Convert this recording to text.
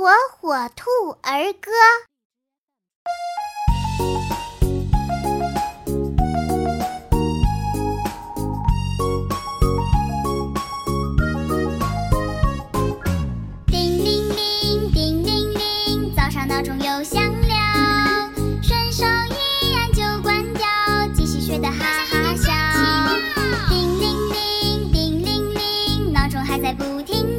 火火兔儿歌。叮铃铃叮铃铃早上闹钟又响了顺手一按就关掉继续睡得哈哈笑。叮铃铃叮铃铃闹钟还在不停